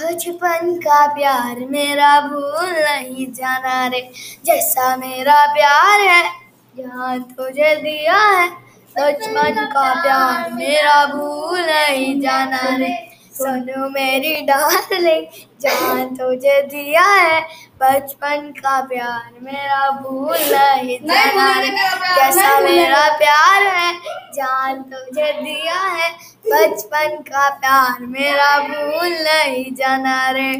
बचपन का प्यार मेरा भूल नहीं जाना रे। जैसा मेरा प्यार है जहाँ तुझे दिया है। बचपन का प्यार मेरा भूल नहीं जाना रे। सुनो मेरी डार्लिंग जहाँ तुझे दिया है। बचपन का प्यार मेरा भूल नहीं जाना रे। जैसा मेरा प्यार जान तुझे दिया है बचपन का प्यार मेरा भूल नहीं जाना रे।